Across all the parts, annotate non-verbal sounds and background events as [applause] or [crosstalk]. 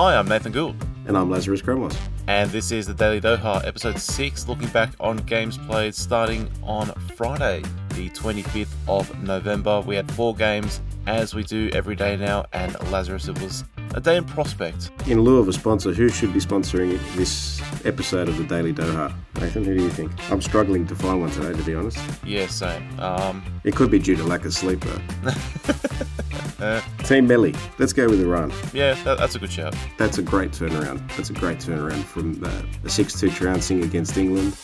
Hi, I'm Nathan Gould. And I'm Lazarus Kromos. And this is the Daily Doha, episode 6, looking back on games played starting on Friday, the 25th of November. We had four games, as we do every day now, and Lazarus, it was a day in prospect. In lieu of a sponsor, who should be sponsoring this episode of the Daily Doha? Nathan, who do you think? I'm struggling to find one today, to be honest. Yeah, same. Um, It could be due to lack of sleep, though. [laughs] Team Melli, let's go with Iran. yeah, that, that's a good shout. That's a great turnaround. That's a great turnaround from uh, a 6 2 trouncing against England.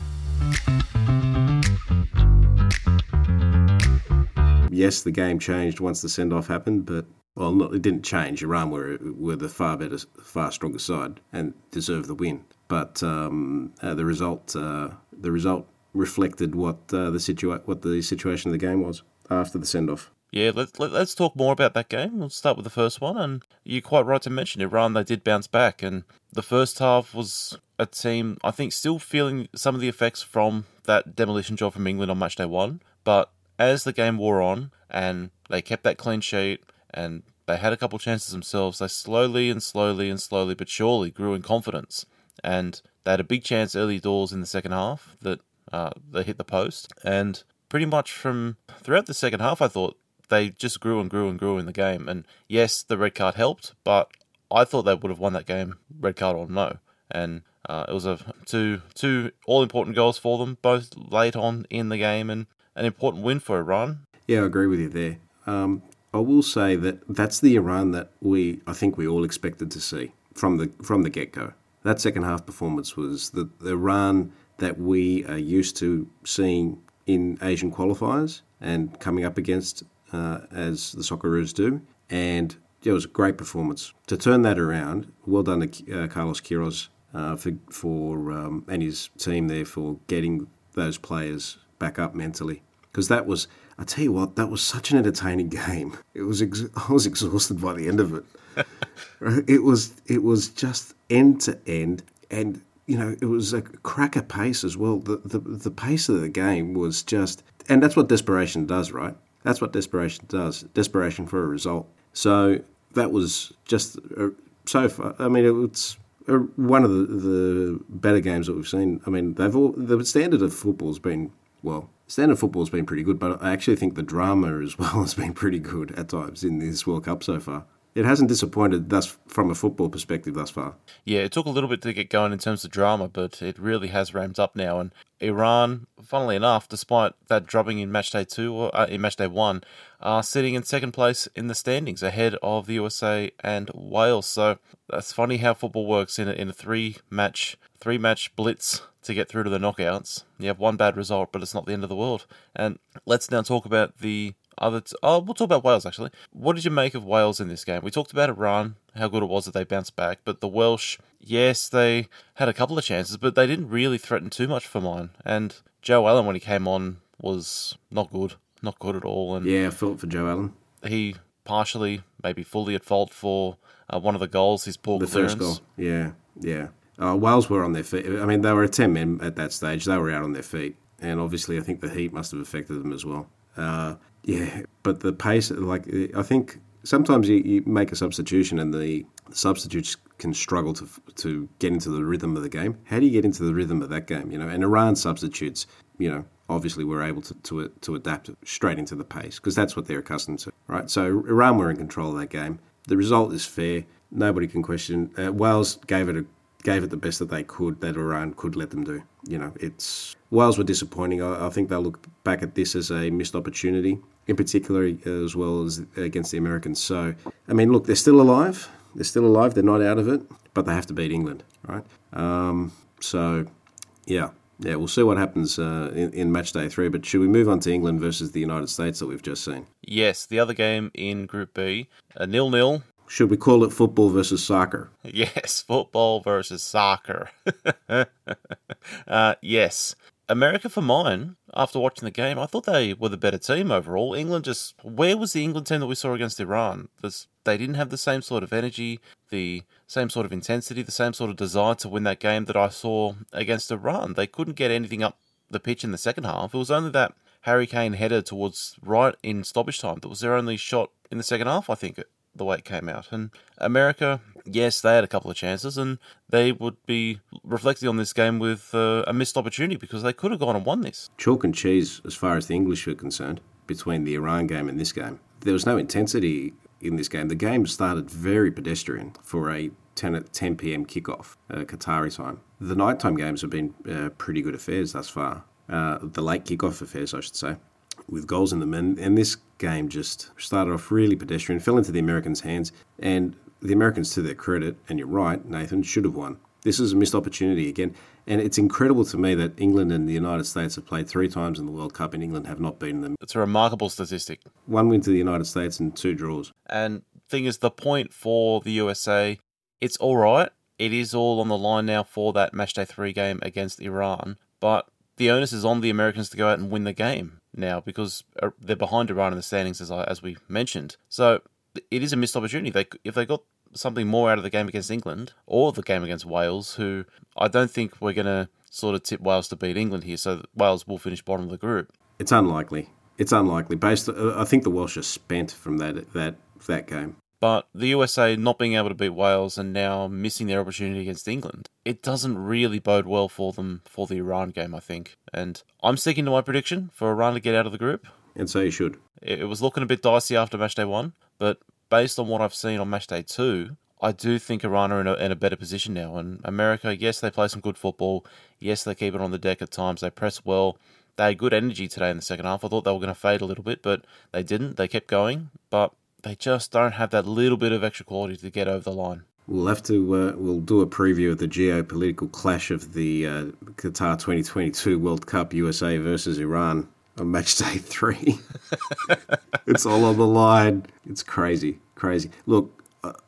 Yes, the game changed once the send off happened, but well, not, it didn't change. Iran were were the far better, far stronger side and deserved the win. But um, uh, the result, uh, the result reflected what uh, the situa- what the situation of the game was after the send off. Yeah, let's let, let's talk more about that game. We'll start with the first one, and you're quite right to mention Iran. They did bounce back, and the first half was a team I think still feeling some of the effects from that demolition job from England on match day one. But as the game wore on, and they kept that clean sheet, and they had a couple chances themselves, they slowly and slowly and slowly but surely grew in confidence, and they had a big chance early doors in the second half that uh, they hit the post, and pretty much from throughout the second half, I thought they just grew and grew and grew in the game. And yes, the red card helped, but I thought they would have won that game, red card or no. And uh, it was a two two all important goals for them, both late on in the game, and an important win for Iran. Yeah, I agree with you there. Um, I will say that that's the Iran that we, I think, we all expected to see from the from the get go. That second half performance was the, the Iran that we are used to seeing in Asian qualifiers and coming up against uh, as the Socceroos do. And it was a great performance to turn that around. Well done to uh, Carlos Queiroz uh, for for um, and his team there for getting those players back up mentally because that was I tell you what that was such an entertaining game. It was ex- [laughs] I was exhausted by the end of it. [laughs] it was it was just end to end and you know it was a cracker pace as well. The, the the pace of the game was just and that's what desperation does, right? That's what desperation does. Desperation for a result. So that was just uh, so far. I mean, it's uh, one of the, the better games that we've seen. I mean, they've all the standard of football's been well. Standard football's been pretty good, but I actually think the drama as [laughs] well has been pretty good at times in this World Cup so far. It hasn't disappointed thus from a football perspective thus far. Yeah, it took a little bit to get going in terms of drama, but it really has ramped up now. And Iran, funnily enough, despite that dropping in match day two or uh, in match day one, are sitting in second place in the standings, ahead of the USA and Wales. So that's funny how football works in a, in a three match three match blitz to get through to the knockouts. You have one bad result, but it's not the end of the world. And let's now talk about the other. T- oh, we'll talk about Wales actually. What did you make of Wales in this game? We talked about Iran, how good it was that they bounced back, but the Welsh, yes, they had a couple of chances, but they didn't really threaten too much for mine. And Joe Allen, when he came on, was not good, not good at all. And Yeah, I felt for Joe Allen. he partially, maybe fully at fault for uh, one of the goals, his poor The clearance. first goal. Yeah, yeah. Uh, Wales were on their feet. I mean, they were 10 men at that stage. They were out on their feet. And obviously, I think the heat must have affected them as well. Uh, yeah, but the pace, like, I think sometimes you, you make a substitution and the substitutes can struggle to to get into the rhythm of the game. How do you get into the rhythm of that game? You know, and Iran substitutes, you know, obviously were able to, to, to adapt straight into the pace because that's what they're accustomed to, right? So Iran were in control of that game. The result is fair. Nobody can question. Uh, Wales gave it a gave it the best that they could that Iran could let them do. You know, it's Wales were disappointing. I, I think they'll look back at this as a missed opportunity, in particular as well as against the Americans. So, I mean, look, they're still alive. They're still alive. They're not out of it, but they have to beat England, right? Um, so, yeah. Yeah, we'll see what happens uh, in, in match day three. But should we move on to England versus the United States that we've just seen? Yes, the other game in Group B, a nil nil. Should we call it football versus soccer? [laughs] Yes, football versus soccer. [laughs] uh, yes. America for mine, after watching the game, I thought they were the better team overall. England just. Where was the England team that we saw against Iran? This, they didn't have the same sort of energy, the same sort of intensity, the same sort of desire to win that game that I saw against Iran. They couldn't get anything up the pitch in the second half. It was only that Harry Kane header towards right in stoppage time that was their only shot in the second half, I think, the way it came out. And America, yes, they had a couple of chances, and they would be reflecting on this game with uh, a missed opportunity because they could have gone and won this. Chalk and cheese, as far as the English were concerned, between the Iran game and this game. There was no intensity in this game. The game started very pedestrian for a 10 at 10 p.m. kickoff, uh, Qatari time. The nighttime games have been uh, pretty good affairs thus far. Uh, the late kickoff affairs, I should say, with goals in them. And, and this game just started off really pedestrian, fell into the Americans' hands, and the Americans, to their credit, and you're right, Nathan, should have won. This is a missed opportunity again. And it's incredible to me that England and the United States have played three times in the World Cup, and England have not beaten them. It's a remarkable statistic. One win to the United States and two draws. And thing is, the point for the USA, it's all right. It is all on the line now for that matchday three game against Iran, but the onus is on the Americans to go out and win the game now because uh, they're behind Iran in the standings, as I, as we mentioned. So it is a missed opportunity. They if they got something more out of the game against England or the game against Wales, who I don't think we're going to sort of tip Wales to beat England here, so Wales will finish bottom of the group. It's unlikely. It's unlikely. Based, uh, I think the Welsh are spent from that that that game. But the USA not being able to beat Wales and now missing their opportunity against England, it doesn't really bode well for them for the Iran game, I think. And I'm sticking to my prediction for Iran to get out of the group. And so you should. It was looking a bit dicey after match day one, but based on what I've seen on match day two, I do think Iran are in a, in a better position now. And America, yes, they play some good football. Yes, they keep it on the deck at times. They press well. They had good energy today in the second half. I thought they were going to fade a little bit, but they didn't. They kept going. But they just don't have that little bit of extra quality to get over the line. We'll have to. Uh, we'll do a preview of the geopolitical clash of the uh, Qatar 2022 World Cup, USA versus Iran, on match day [laughs] three. [laughs] it's all on the line. It's crazy, crazy. Look,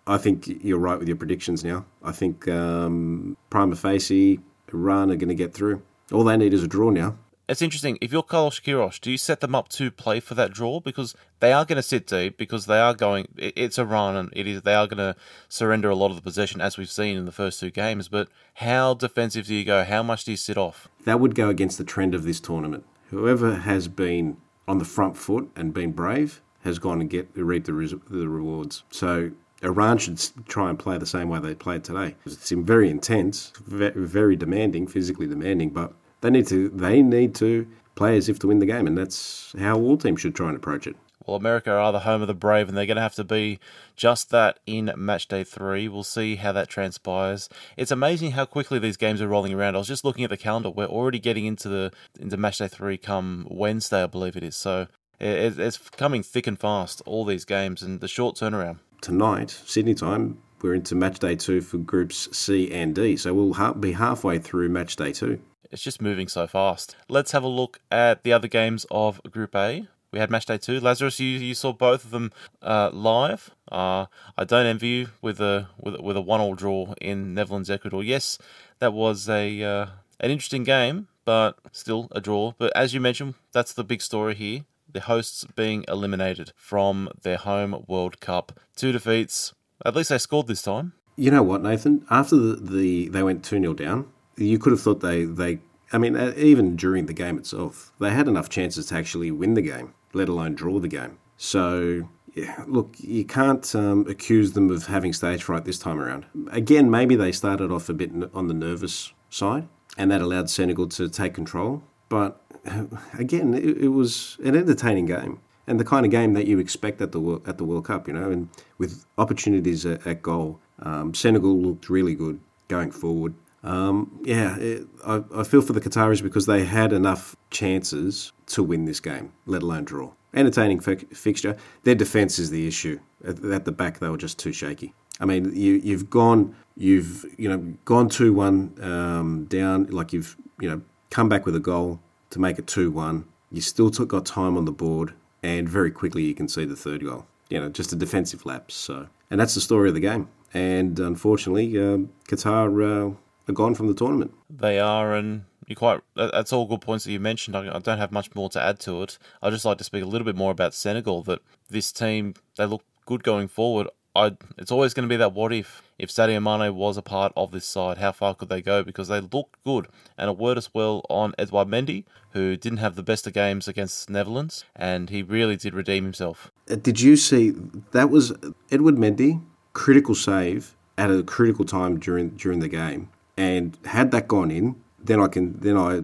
I think you're right with your predictions now. I think um, prima facie, Iran are going to get through. All they need is a draw now it's interesting. If you're Carlos Queiroz, do you set them up to play for that draw because they are going to sit deep because they are going. It's a run and it is. They are going to surrender a lot of the possession as we've seen in the first two games. But how defensive do you go? How much do you sit off? That would go against the trend of this tournament. Whoever has been on the front foot and been brave has gone and get reap the, the rewards. So Iran should try and play the same way they played today. It's very intense, very demanding, physically demanding, but they need to they need to play as if to win the game, and that's how all teams should try and approach it. Well, America are the home of the brave, and they're going to have to be just that in match day three. We'll see how that transpires. It's amazing how quickly these games are rolling around. I was just looking at the calendar; we're already getting into the into match day three come Wednesday, I believe it is. So it's coming thick and fast. All these games and the short turnaround. Tonight, Sydney time, we're into match day two for groups C and D. So we'll be halfway through match day two. It's just moving so fast. Let's have a look at the other games of Group A. We had match day two. Lazarus, you, you saw both of them uh, live. Uh, I don't envy you with a with, with a one all draw in Netherlands Ecuador. Yes, that was a uh, an interesting game, but still a draw. But as you mentioned, that's the big story here. The hosts being eliminated from their home World Cup. Two defeats. At least they scored this time. You know what, Nathan? After the, the they went 2 0 down, you could have thought they, they I mean, uh, even during the game itself, they had enough chances to actually win the game, let alone draw the game. So, yeah, look, you can't um, accuse them of having stage fright this time around. Again, maybe they started off a bit on the nervous side, and that allowed Senegal to take control. But [laughs] again, it, it was an entertaining game and the kind of game that you expect at the at the World Cup, you know, and with opportunities at, at goal. Um, Senegal looked really good going forward. Um, yeah, it, I, I, feel for the Qataris because they had enough chances to win this game, let alone draw. Entertaining fi- fixture. Their defence is the issue. At, at, the back, they were just too shaky. I mean, you, you've gone, you've you know gone two one um, down, like you've you know come back with a goal to make it two one. You still took, got time on the board, and very quickly you can see the third goal. You know, just a defensive lapse. So, and that's the story of the game. And unfortunately, uh, Qatar. Uh, are gone from the tournament. They are, and you quite. That's all good points that you mentioned. I, don't have much more to add to it. I'd just like to speak a little bit more about Senegal. That this team they look good going forward. I. It's always going to be that what if. If Sadio Mane was a part of this side, how far could they go? Because they looked good. And a word as well on Edouard Mendy, who didn't have the best of games against Netherlands, and he really did redeem himself. Uh, did you see that was Edouard Mendy critical save at a critical time during during the game. And had that gone in, then I can then I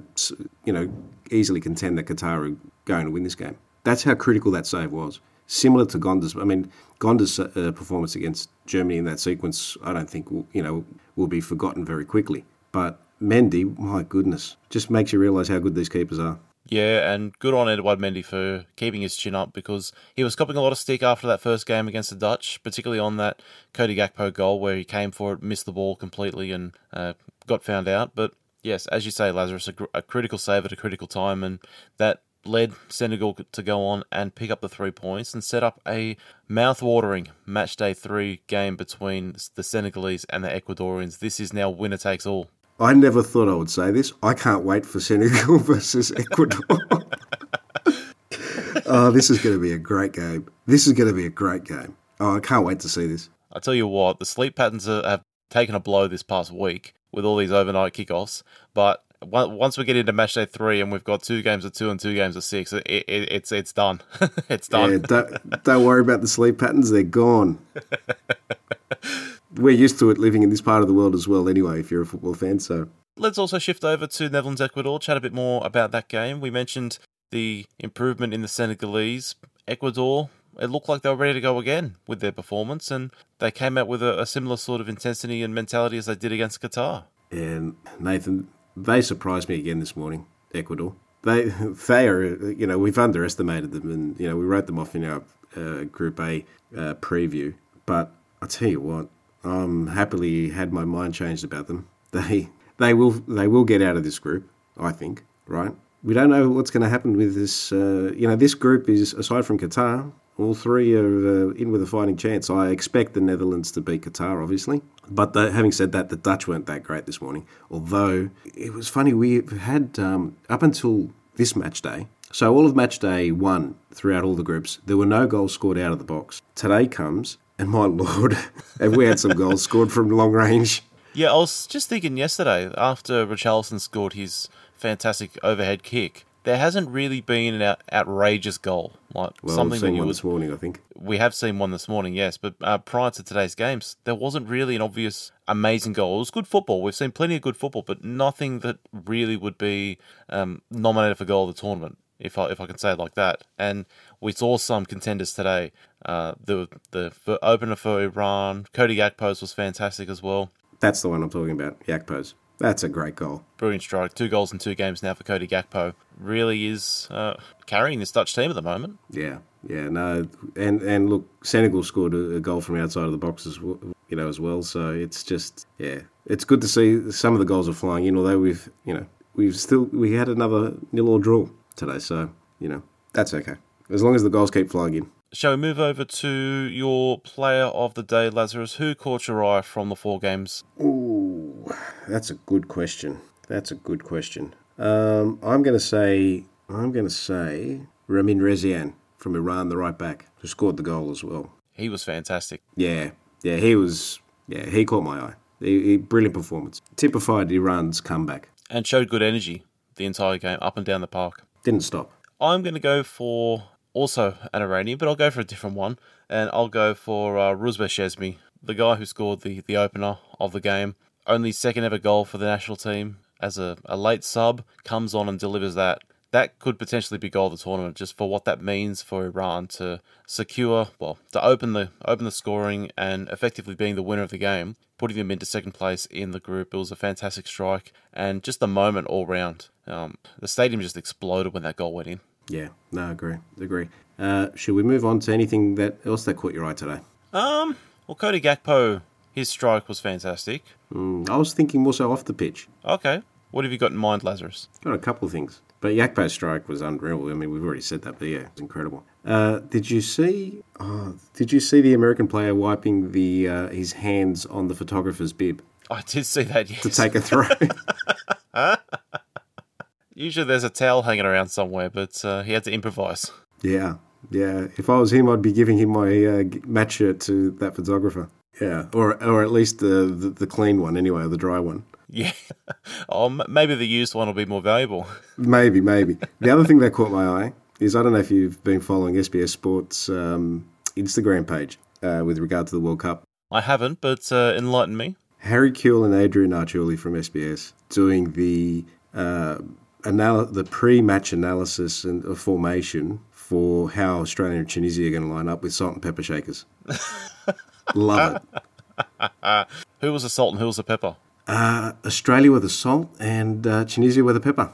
you know easily contend that Qatar are going to win this game. That's how critical that save was. Similar to Gonda's, I mean Gonda's uh, performance against Germany in that sequence, I don't think will, you know will be forgotten very quickly. But Mendy, my goodness, just makes you realise how good these keepers are. Yeah, and good on Edouard Mendy for keeping his chin up because he was copping a lot of stick after that first game against the Dutch, particularly on that Cody Gakpo goal where he came for it, missed the ball completely, and uh, got found out. But yes, as you say, Lazarus, a, a critical save at a critical time, and that led Senegal to go on and pick up the three points and set up a mouth-watering match day three game between the Senegalese and the Ecuadorians. This is now winner takes all. I never thought I would say this. I can't wait for Senegal [laughs] versus Ecuador. [laughs] oh, this is going to be a great game. This is going to be a great game. Oh, I can't wait to see this. I tell you what, the sleep patterns have taken a blow this past week with all these overnight kickoffs. But once we get into match day three and we've got two games of two and two games of six, it, it, it's it's done. [laughs] it's done. Yeah, don't, don't worry about the sleep patterns; they're gone. We're used to it living in this part of the world as well, anyway, if you're a football fan. So let's also shift over to Netherlands Ecuador, chat a bit more about that game. We mentioned the improvement in the Senegalese. Ecuador, it looked like they were ready to go again with their performance, and they came out with a, a similar sort of intensity and mentality as they did against Qatar. And Nathan, they surprised me again this morning, Ecuador. They, [laughs] they are, you know, we've underestimated them, and you know, we wrote them off in our uh, Group A uh, preview. But I tell you what, I'm happily had my mind changed about them. They they will they will get out of this group. I think. Right. We don't know what's going to happen with this. Uh, you know, this group is aside from Qatar. All three are uh, in with a fighting chance. I expect the Netherlands to beat Qatar, obviously. But the, having said that, the Dutch weren't that great this morning. Although it was funny, we had um, up until this match day. So all of match day one throughout all the groups, there were no goals scored out of the box. Today comes and my lord, [laughs] have we had some goals scored from long range? Yeah, I was just thinking yesterday after Richarlison scored his fantastic overhead kick. There hasn't really been an out- outrageous goal like well, something that you one was. this morning, I think. We have seen one this morning, yes, but uh, prior to today's games, there wasn't really an obvious amazing goal. It was good football. We've seen plenty of good football, but nothing that really would be um, nominated for goal of the tournament if I if I can say it like that. And we saw some contenders today. Uh, the the opener for Iran, Cody Gakpo's was fantastic as well. That's the one I'm talking about, Yakpos. That's a great goal. Brilliant strike. Two goals in two games now for Cody Gakpo. Really is uh, carrying this Dutch team at the moment. Yeah, yeah, no, and and look, Senegal scored a, a goal from outside of the box as well, you know as well. So it's just yeah, it's good to see some of the goals are flying in. Although we've you know we've still we had another nil or draw today, so you know that's okay as long as the goals keep flying in. Shall we move over to your player of the day, Lazarus? Who caught your eye from the four games? Ooh, that's a good question. That's a good question. Um, I'm going to say I'm going to say Ramin Rezaeian from Iran, the right back, who scored the goal as well. He was fantastic. Yeah, yeah, he was. Yeah, he caught my eye. He, he, brilliant performance. Typified Iran's comeback and showed good energy the entire game, up and down the park. Didn't stop. I'm going to go for also an Iranian, but I'll go for a different one, and I'll go for uh, Rouzbeh Cheshmi, the guy who scored the, the opener of the game. Only second ever goal for the national team as a, a late sub, comes on and delivers that. That could potentially be goal of the tournament, just for what that means for Iran to secure, well, to open the open the scoring and effectively being the winner of the game, putting them into second place in the group. It was a fantastic strike and just the moment all round. Um, the stadium just exploded when that goal went in. Yeah, no, I agree, agree. Uh, should we move on to anything that else that caught your eye today? Um, well, Cody Gakpo, his strike was fantastic. Mm, I was thinking more so off the pitch. Okay, what have you got in mind, Lazarus? Got a couple of things, but Gakpo's strike was unreal. I mean, we've already said that, but yeah, it's incredible. Uh, did you see? Oh, did you see the American player wiping the uh, his hands on the photographer's bib? I did see that. Yes. To take a throw. [laughs] [laughs] [laughs] Usually there's a towel hanging around somewhere, but uh, he had to improvise. Yeah, yeah. If I was him, I'd be giving him my uh, match shirt to that photographer. Yeah, or or at least the, the, the clean one anyway, or the dry one. Yeah. [laughs] oh, maybe the used one will be more valuable. [laughs] maybe, maybe. The other thing that caught my eye is I don't know if you've been following SBS Sports um, Instagram page uh, with regard to the World Cup. I haven't, but uh, enlighten me. Harry Kewell and Adrian Arciuli from SBS doing the uh, anal- the pre-match analysis and of formation for how Australia and Tunisia are going to line up with salt and pepper shakers. [laughs] Love it. Who was the salt and who was the pepper? Uh, Australia with the salt and uh, Tunisia with the pepper.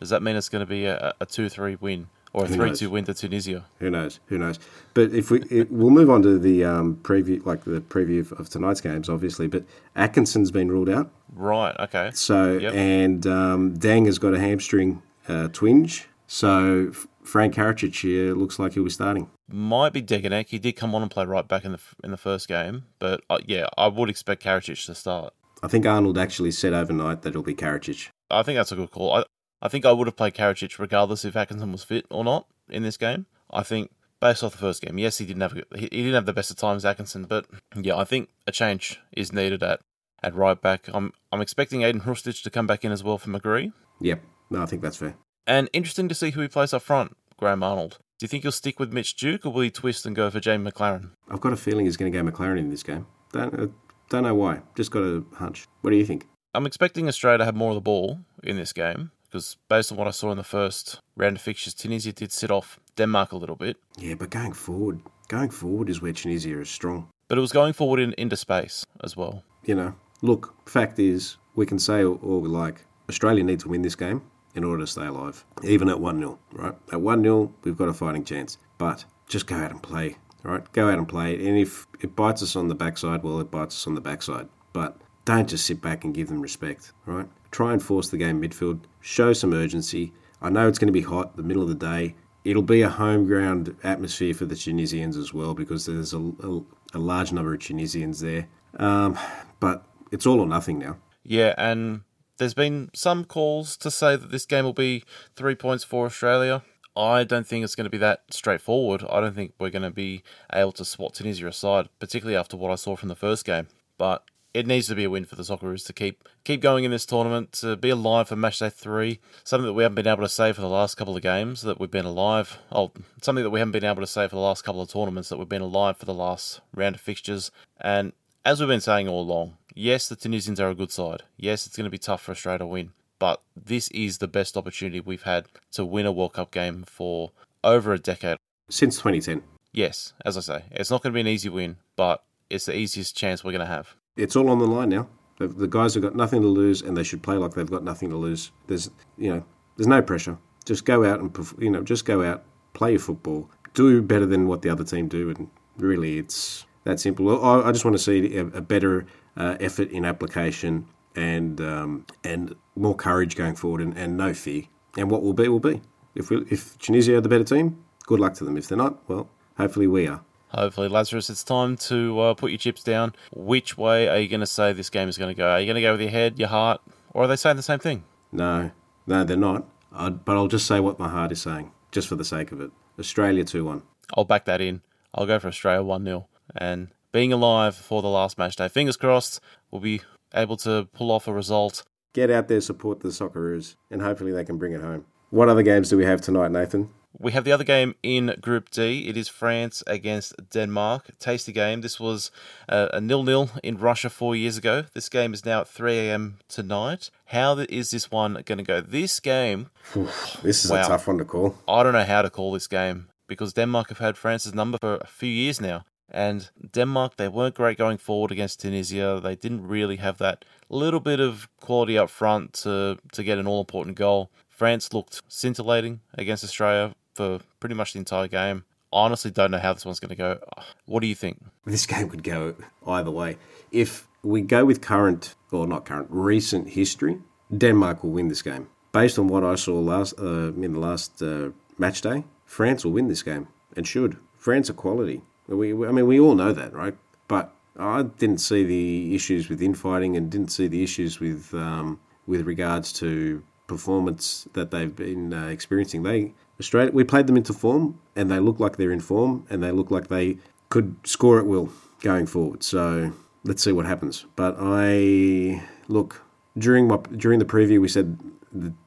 Does that mean it's going to be a, a 2 3 win or a 3 knows? 2 win to Tunisia? Who knows? Who knows? But if we it, we'll move on to the um, preview, like the preview of tonight's games, obviously. But Atkinson's been ruled out. Right, okay. So Yep. and um, Dang has got a hamstring uh, twinge. So Frank Karacic here looks like he'll be starting. Might be Degenek. He did come on and play right back in the in the first game, but uh, yeah, I would expect Karacic to start. I think Arnold actually said overnight that it'll be Karacic. I think that's a good call. I, I think I would have played Karacic regardless if Atkinson was fit or not in this game. I think based off the first game, yes, he didn't have he, he didn't have the best of times, Atkinson, but yeah, I think a change is needed at, at right back. I'm I'm expecting Ajdin Hrustic to come back in as well for McGree. Yep. No, I think that's fair. And interesting to see who he plays up front, Graham Arnold. Do you think he'll stick with Mitch Duke or will he twist and go for Jamie Maclaren? I've got a feeling he's going to go McLaren in this game. Don't uh, don't know why. Just got a hunch. What do you think? I'm expecting Australia to have more of the ball in this game because based on what I saw in the first round of fixtures, Tunisia did sit off Denmark a little bit, Yeah, but going forward, going forward is where Tunisia is strong. but it was going forward in, into space as well. you know, look, fact is, we can say all all we like. Australia need to win this game in order to stay alive, even at 1 0, right? At 1 0, we've got a fighting chance. But just go out and play, right? Go out and play. And if it bites us on the backside, well, it bites us on the backside. But don't just sit back and give them respect, right? Try and force the game midfield, show some urgency. I know it's going to be hot, the middle of the day. It'll be a home ground atmosphere for the Tunisians as well because there's a, a, a large number of Tunisians there. Um, but it's all or nothing now. Yeah, and there's been some calls to say that this game will be three points for Australia. I don't think it's going to be that straightforward. I don't think we're going to be able to swat Tunisia aside, particularly after what I saw from the first game. But it needs to be a win for the Socceroos to keep keep going in this tournament, to be alive for matchday three. Something that we haven't been able to say for the last couple of games that we've been alive. Oh, something that we haven't been able to say for the last couple of tournaments that we've been alive for the last round of fixtures. And as we've been saying all along, yes, the Tunisians are a good side. Yes, it's going to be tough for Australia to win. But this is the best opportunity we've had to win a World Cup game for over a decade. Since 2010. Yes, as I say, it's not going to be an easy win, but it's the easiest chance we're going to have. It's all on the line now. The, guys have got nothing to lose, and they should play like they've got nothing to lose. There's, you know, there's no pressure. Just go out and, you know, just go out, play your football, do better than what the other team do, and really, it's that simple. I, I just want to see a, a better uh, effort in application and um, and more courage going forward, and, and no fear. And what will be will be. If we, if Tunisia are the better team, good luck to them. If they're not, well, hopefully we are. Hopefully, Lazarus, it's time to uh, put your chips down. Which way are you going to say this game is going to go? Are you going to go with your head, your heart, or are they saying the same thing? No, no, they're not. I'd, but I'll just say what my heart is saying, just for the sake of it. Australia 2 1. I'll back that in. I'll go for Australia 1 0. And being alive for the last match day, fingers crossed, we'll be able to pull off a result. Get out there, support the Socceroos, and hopefully they can bring it home. What other games do we have tonight, Nathan? We have the other game in Group D. It is France against Denmark. Tasty game. This was uh, a nil-nil in Russia four years ago. This game is now at 3 a.m. tonight. How is this one going to go? This game, This is Wow. a tough one to call. I don't know how to call this game because Denmark have had France's number for a few years now. And Denmark, they weren't great going forward against Tunisia. They didn't really have that little bit of quality up front to, to get an all important goal. France looked scintillating against Australia for pretty much the entire game. I honestly don't know how this one's going to go. What do you think? This game could go either way. If we go with current, or not current, recent history, Denmark will win this game. Based on what I saw last uh, in the last uh, match day, France will win this game and should. France are quality. We, we- I mean, we all know that, right? But I didn't see the issues with infighting and didn't see the issues with um, with regards to performance that they've been uh, experiencing. They Australia, we played them into form, and they look like they're in form, and they look like they could score at will going forward. So let's see what happens. But I look during my during the preview, we said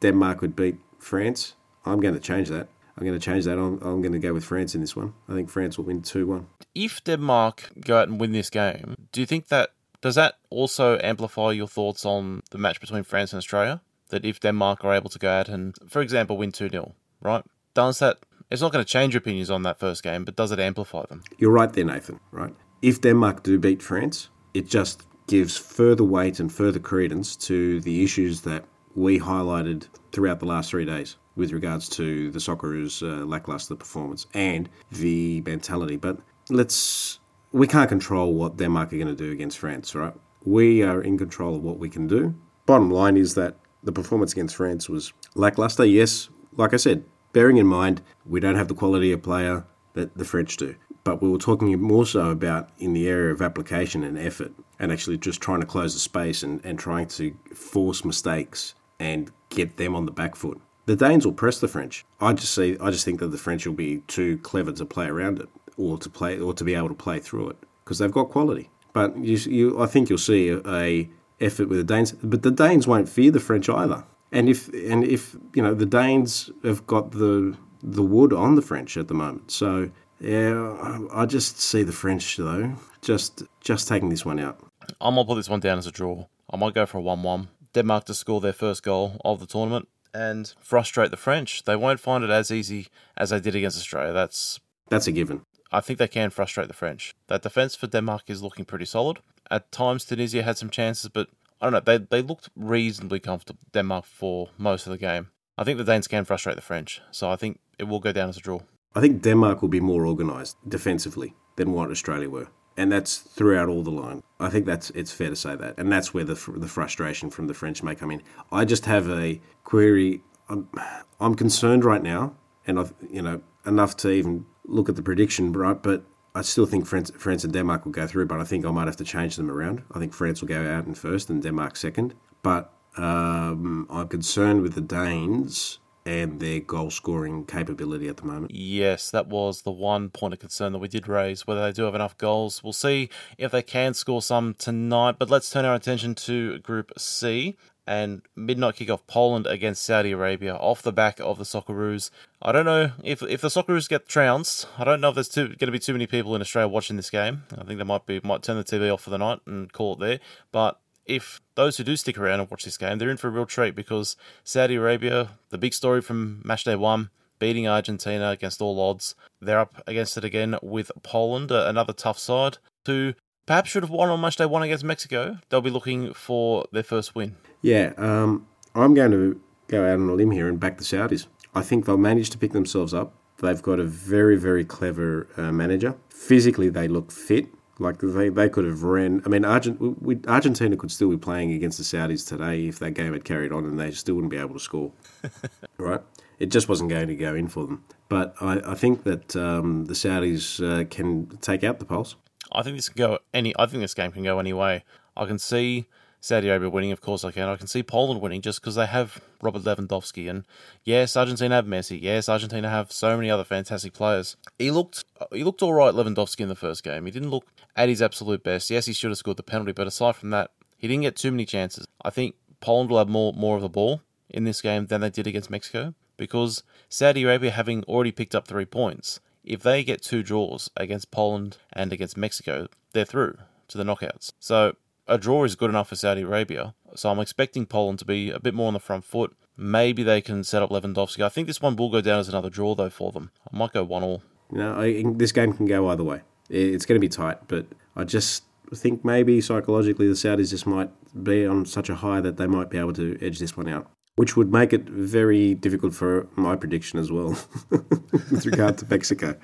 Denmark would beat France. I'm going to change that. I'm going to change that. I'm, I'm going to go with France in this one. I think France will win two one. if Denmark go out and win this game, do you think that does that also amplify your thoughts on the match between France and Australia? That if Denmark are able to go out and, for example, win 2 0, right? Does that, it's not going to change opinions on that first game, but does it amplify them? You're right there, Nathan, right? If Denmark do beat France, it just gives further weight and further credence to the issues that we highlighted throughout the last three days with regards to the Socceroos' uh, lackluster performance and the mentality. But let's we can't control what Denmark are going to do against France, right? We are in control of what we can do. Bottom line is that the performance against France was lackluster. Yes, like I said, bearing in mind we don't have the quality of player that the French do. But we were talking more so about in the area of application and effort and actually just trying to close the space and, and trying to force mistakes and get them on the back foot. The Danes will press the French. I just see I just think that the French will be too clever to play around it or to play or to be able to play through it because they've got quality. But you, you I think you'll see a, a effort with the Danes, but the Danes won't fear the French either. And if and if you know the Danes have got the the wood on the French at the moment, so yeah, I just see the French though just just taking this one out. I'm gonna put this one down as a draw. I might go for a one-one. Denmark to score their first goal of the tournament and frustrate the French. They won't find it as easy as they did against Australia. That's that's a given. I think they can frustrate the French. That defence for Denmark is looking pretty solid. At times, Tunisia had some chances, but I don't know. They they looked reasonably comfortable. Denmark for most of the game. I think the Danes can frustrate the French, so I think it will go down as a draw. I think Denmark will be more organised defensively than what Australia were, and that's throughout all the line. I think that's it's fair to say that, and that's where the the frustration from the French may come in. I just have a query. I'm, I'm concerned right now, and I've you know enough to even look at the prediction, right? But I still think France, France and Denmark will go through, but I think I might have to change them around. I think France will go out in first and Denmark second. But um, I'm concerned with the Danes and their goal scoring capability at the moment. Yes, that was the one point of concern that we did raise, whether they do have enough goals. We'll see if they can score some tonight, but let's turn our attention to Group C and midnight kickoff Poland against Saudi Arabia off the back of the Socceroos. I don't know if if the Socceroos get trounced. I don't know if there's going to be too many people in Australia watching this game. I think they might be might turn the TV off for the night and call it there. But if those who do stick around and watch this game, they're in for a real treat because Saudi Arabia, the big story from match day one, beating Argentina against all odds. They're up against it again with Poland, uh, another tough side, who perhaps should have won on match day one against Mexico. They'll be looking for their first win. Yeah, um, I'm going to go out on a limb here and back the Saudis. I think they'll manage to pick themselves up. They've got a very, very clever uh, manager. Physically, they look fit. Like they, they could have ran. I mean, Argent, we, Argentina could still be playing against the Saudis today if that game had carried on and they still wouldn't be able to score. [laughs] right? It just wasn't going to go in for them. But I, I think that um, the Saudis uh, can take out the Poles. I think this can go any. I think this game can go any way. I can see Saudi Arabia winning, of course I can. I can see Poland winning just because they have Robert Lewandowski, and yes, Argentina have Messi. Yes, Argentina have so many other fantastic players. He looked he looked all right, Lewandowski, in the first game. He didn't look at his absolute best. Yes, he should have scored the penalty, but aside from that, he didn't get too many chances. I think Poland will have more more of the ball in this game than they did against Mexico because Saudi Arabia having already picked up three points. If they get two draws against Poland and against Mexico, they're through to the knockouts. So a draw is good enough for Saudi Arabia. So I'm expecting Poland to be a bit more on the front foot. Maybe they can set up Lewandowski. I think this one will go down as another draw though for them. I might go one all. No, I, this game can go either way. It's going to be tight, but I just think maybe psychologically the Saudis just might be on such a high that they might be able to edge this one out, which would make it very difficult for my prediction as well [laughs] with regard to Mexico.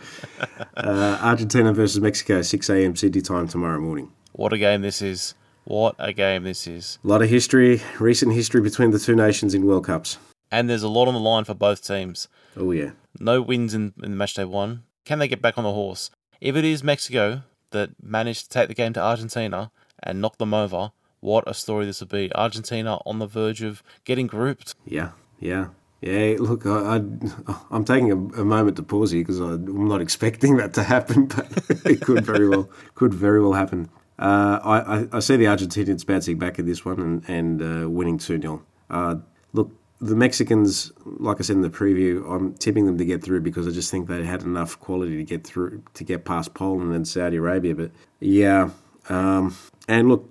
Uh, Argentina versus Mexico, 6 a.m. Sydney time tomorrow morning. What a game this is. What a game this is. A lot of history, recent history between the two nations in World Cups. And there's a lot on the line for both teams. Oh, yeah. No wins in, in match day one. Can they get back on the horse? If it is Mexico that managed to take the game to Argentina and knock them over, what a story this would be. Argentina on the verge of getting grouped. Yeah, yeah. Yeah, look, I, I, am taking a, a, moment to pause here because I'm not [laughs] expecting that to happen, but [laughs] it could very well could very well happen. Uh, I, I, see the Argentinians bouncing back in this one and, and uh, winning 2 0. Uh, look, the Mexicans, like I said in the preview, I'm tipping them to get through because I just think they had enough quality to get through to get past Poland and Saudi Arabia. But yeah, um, and look,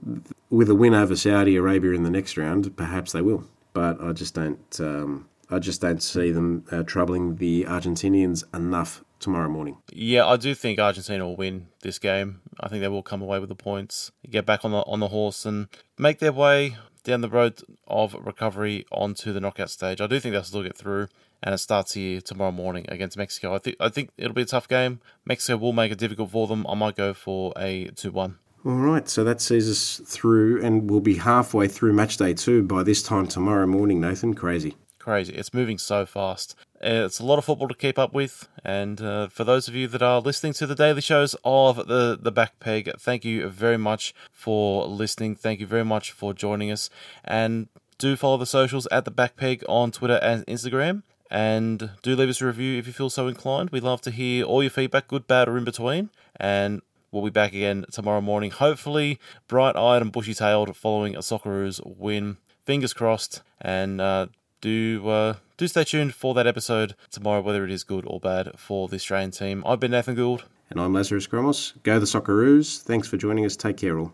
with a win over Saudi Arabia in the next round, perhaps they will. But I just don't. Um, I just don't see them uh, troubling the Argentinians enough tomorrow morning. Yeah, I do think Argentina will win this game. I think they will come away with the points, get back on the on the horse, and make their way down the road of recovery onto the knockout stage. I do think they'll still get through, and it starts here tomorrow morning against Mexico. I think I think it'll be a tough game. Mexico will make it difficult for them. I might go for a two-one. All right, so that sees us through, and we'll be halfway through match day two by this time tomorrow morning. Nathan, crazy crazy. It's moving so fast. It's a lot of football to keep up with. And uh, for those of you that are listening to the daily shows of the, the Back Peg, thank you very much for listening. Thank you very much for joining us. And do follow the socials at the Back Peg on Twitter and Instagram. And do leave us a review if you feel so inclined. We'd love to hear all your feedback, good, bad, or in between. And we'll be back again tomorrow morning, hopefully bright eyed and bushy tailed following a Socceroos win. Fingers crossed. And uh, do uh, do stay tuned for that episode tomorrow, whether it is good or bad for the Australian team. I've been Nathan Gould. And I'm Lazarus Gromos. Go the Socceroos. Thanks for joining us. Take care all.